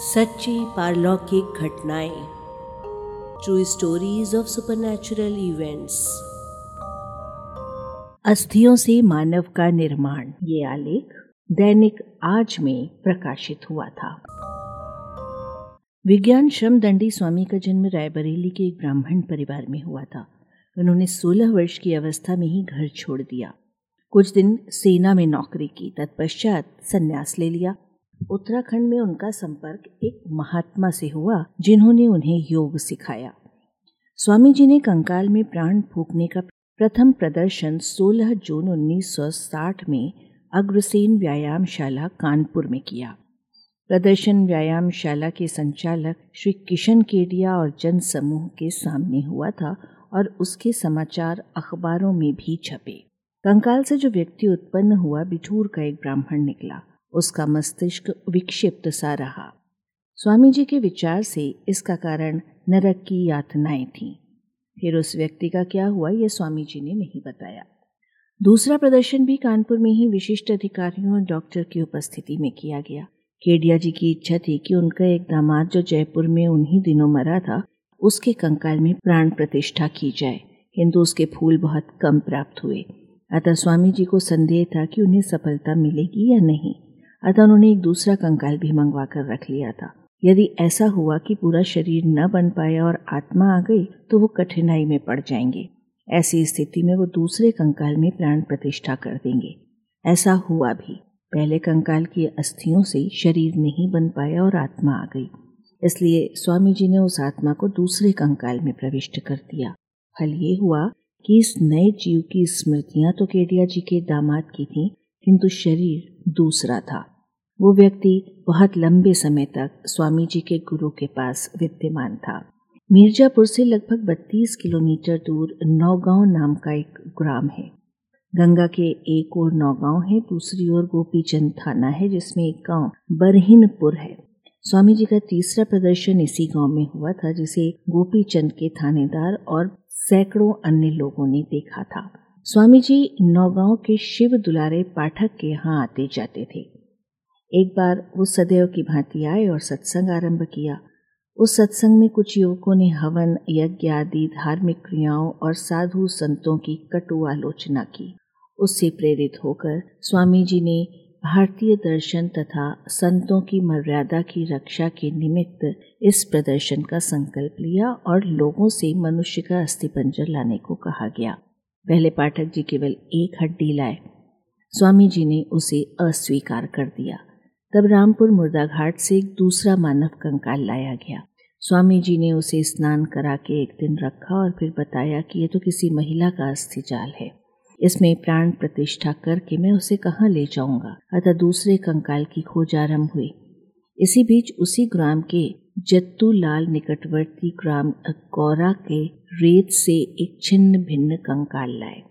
सच्ची पारलौकिक घटनाएँ true stories of supernatural events अस्थियों से मानव का निर्माण, ये आलेख दैनिक आज में प्रकाशित हुआ था। विज्ञान श्रम दंडी स्वामी का जन्म रायबरेली के एक ब्राह्मण परिवार में हुआ था। उन्होंने 16 वर्ष की अवस्था में ही घर छोड़ दिया। कुछ दिन सेना में नौकरी की, तत्पश्चात संन्यास ले लिया। उत्तराखंड में उनका संपर्क एक महात्मा से हुआ, जिन्होंने उन्हें योग सिखाया। स्वामी जी ने कंकाल में प्राण फूकने का प्रथम प्रदर्शन 16 जून 1960 में अग्रसेन व्यायामशाला कानपुर में किया। प्रदर्शन व्यायामशाला के संचालक श्री किशन केडिया और जन समूह के सामने हुआ था और उसके समाचार अखबारों में भी छपे। कंकाल से जो व्यक्ति उत्पन्न हुआ, बिठूर का एक ब्राह्मण निकला। उसका मस्तिष्क विक्षिप्त सा रहा। स्वामी जी के विचार से इसका कारण नरक की यातनाएँ थीं। फिर उस व्यक्ति का क्या हुआ, यह स्वामी जी ने नहीं बताया। दूसरा प्रदर्शन भी कानपुर में ही विशिष्ट अधिकारियों और डॉक्टर की उपस्थिति में किया गया। केडिया जी की इच्छा थी कि उनका एक दामाद जो जयपुर में उन्हीं दिनों मरा था, उसके कंकाल में प्राण प्रतिष्ठा की जाए। किंतु उसके फूल बहुत कम प्राप्त हुए। अतः स्वामी जी को संदेह था कि उन्हें सफलता मिलेगी या नहीं। अतः उन्होंने एक दूसरा कंकाल भी मंगवा कर रख लिया था। यदि ऐसा हुआ कि पूरा शरीर न बन पाया और आत्मा आ गई तो वो कठिनाई में पड़ जाएँगे। ऐसी स्थिति में वो दूसरे कंकाल में प्राण प्रतिष्ठा कर देंगे। ऐसा हुआ भी। पहले कंकाल की अस्थियों से शरीर नहीं बन पाया और आत्मा आ गई। इसलिए स्वामी जी ने उस आत्मा को दूसरे कंकाल में प्रविष्ट कर दिया। फल ये हुआ कि इस नए जीव की स्मृतियाँ तो केडिया जी के दामाद की थी किंतु शरीर दूसरा था। वो व्यक्ति बहुत लंबे समय तक स्वामी जी के गुरु के पास विद्यमान था। मिर्जापुर से लगभग 32 किलोमीटर दूर नौगांव नाम का एक ग्राम है। गंगा के एक और नौगांव है, दूसरी ओर गोपीचंद थाना है, जिसमें एक गाँव बरहिनपुर है। स्वामी जी का तीसरा प्रदर्शन इसी गाँव में हुआ था, जिसे गोपीचंद के थानेदार और सैकड़ों अन्य लोगों ने देखा था। स्वामी जी नौगांव के शिव दुलारे पाठक के यहाँ आते जाते थे। एक बार वो सदैव की भांति आए और सत्संग आरंभ किया। उस सत्संग में कुछ युवकों ने हवन, यज्ञ आदि, धार्मिक क्रियाओं और साधु संतों की कटु आलोचना की। उससे प्रेरित होकर स्वामी जी ने भारतीय दर्शन तथा संतों की मर्यादा की रक्षा के निमित्त इस प्रदर्शन का संकल्प लिया और लोगों से मनुष्य का अस्थिपंजर लाने को कहा गया। पहले पाठक जी केवल एक हड्डी लाए। स्वामी जी ने उसे अस्वीकार कर दिया। तब रामपुर मुर्दा घाट से एक दूसरा मानव कंकाल लाया गया। स्वामी जी ने उसे स्नान करा के एक दिन रखा और फिर बताया कि यह तो किसी महिला का अस्थि जाल है। इसमें प्राण प्रतिष्ठा करके मैं उसे कहाँ ले जाऊँगा? अतः दूसरे कंकाल की खोज आरंभ हुई। इसी बीच उसी ग्राम के जत्तू लाल निकटवर्ती ग्राम कौरा के रेत से एक छिन्न भिन्न कंकाल लाए।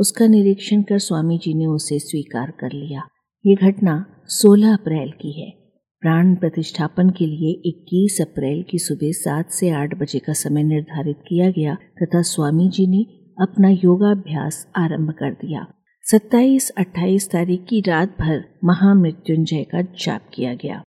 उसका निरीक्षण कर स्वामी जी ने उसे स्वीकार कर लिया। ये घटना 16 अप्रैल की है। प्राण प्रतिष्ठापन के लिए 21 अप्रैल की सुबह सात से आठ बजे का समय निर्धारित किया गया तथा स्वामी जी ने अपना योगाभ्यास आरंभ कर दिया। 27-28 तारीख की रात भर महामृत्युंजय का जाप किया गया।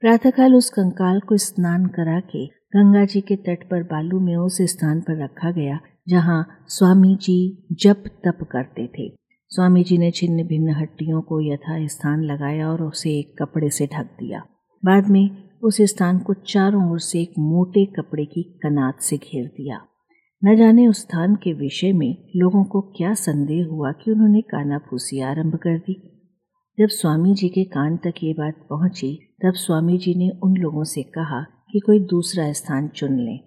प्रातःकाल उस कंकाल को स्नान करा के गंगा जी के तट पर बालू में उस स्थान पर रखा गया, जहाँ स्वामी जी जप तप करते थे। स्वामी जी ने छिन्न भिन्न हड्डियों को यथा स्थान लगाया और उसे एक कपड़े से ढक दिया। बाद में उस स्थान को चारों ओर से एक मोटे कपड़े की कनात से घेर दिया। न जाने उस स्थान के विषय में लोगों को क्या संदेह हुआ कि उन्होंने काना फूसी आरंभ कर दी। जब स्वामी जी के कान तक ये बात पहुँची, तब स्वामी जी ने उन लोगों से कहा कि कोई दूसरा स्थान चुन लें।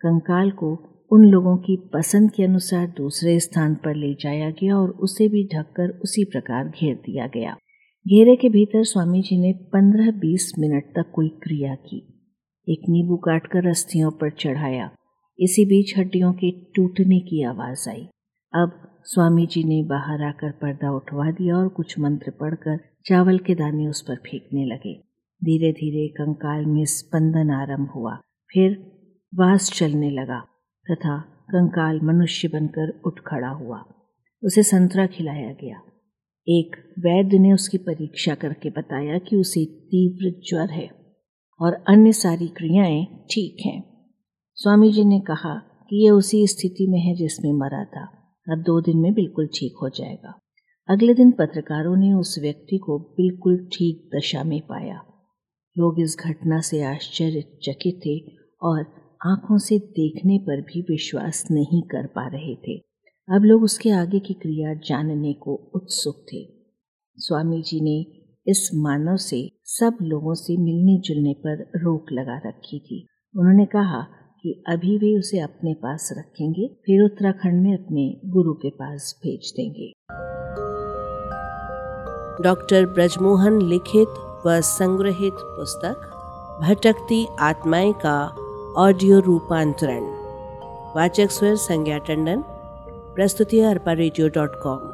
कंकाल को उन लोगों की पसंद के अनुसार दूसरे स्थान पर ले जाया गया और उसे भी ढककर उसी प्रकार घेर दिया गया। घेरे के भीतर स्वामी जी ने पंद्रह बीस मिनट तक कोई क्रिया की। एक नींबू काटकर अस्थियों पर चढ़ाया। इसी बीच हड्डियों के टूटने की आवाज़ आई। अब स्वामी जी ने बाहर आकर पर्दा उठवा दिया और कुछ मंत्र पढ़कर चावल के दाने उस पर फेंकने लगे। धीरे धीरे कंकाल में स्पंदन आरंभ हुआ। फिर वास चलने लगा तथा कंकाल मनुष्य बनकर उठ खड़ा हुआ। उसे संतरा खिलाया गया। एक वैद्य ने उसकी परीक्षा करके बताया कि उसे तीव्र ज्वर है और अन्य सारी क्रियाएँ ठीक हैं। स्वामी जी ने कहा कि यह उसी स्थिति में है जिसमें मरा था। अब दो दिन में बिल्कुल ठीक हो जाएगा। अगले दिन पत्रकारों ने उस व्यक्ति को बिल्कुल ठीक दशा में पाया। लोग इस घटना से आश्चर्यचकित थे और आँखों से देखने पर भी विश्वास नहीं कर पा रहे थे। अब लोग उसके आगे की क्रिया जानने को उत्सुक थे। स्वामी जी ने इस मानव से सब लोगों से मिलने जुलने पर रोक लगा रखी थी। उन्होंने कहा कि अभी वे उसे अपने पास रखेंगे, फिर उत्तराखंड में अपने गुरु के पास भेज देंगे। डॉक्टर ब्रजमोहन लिखित व संग्रहित पुस्तक, भटकती आत्माएँ का ऑडियो रूपांतरण। वाचक स्वर संज्ञा टंडन, प्रस्तुति अर्पा रेडियो डॉट कॉम।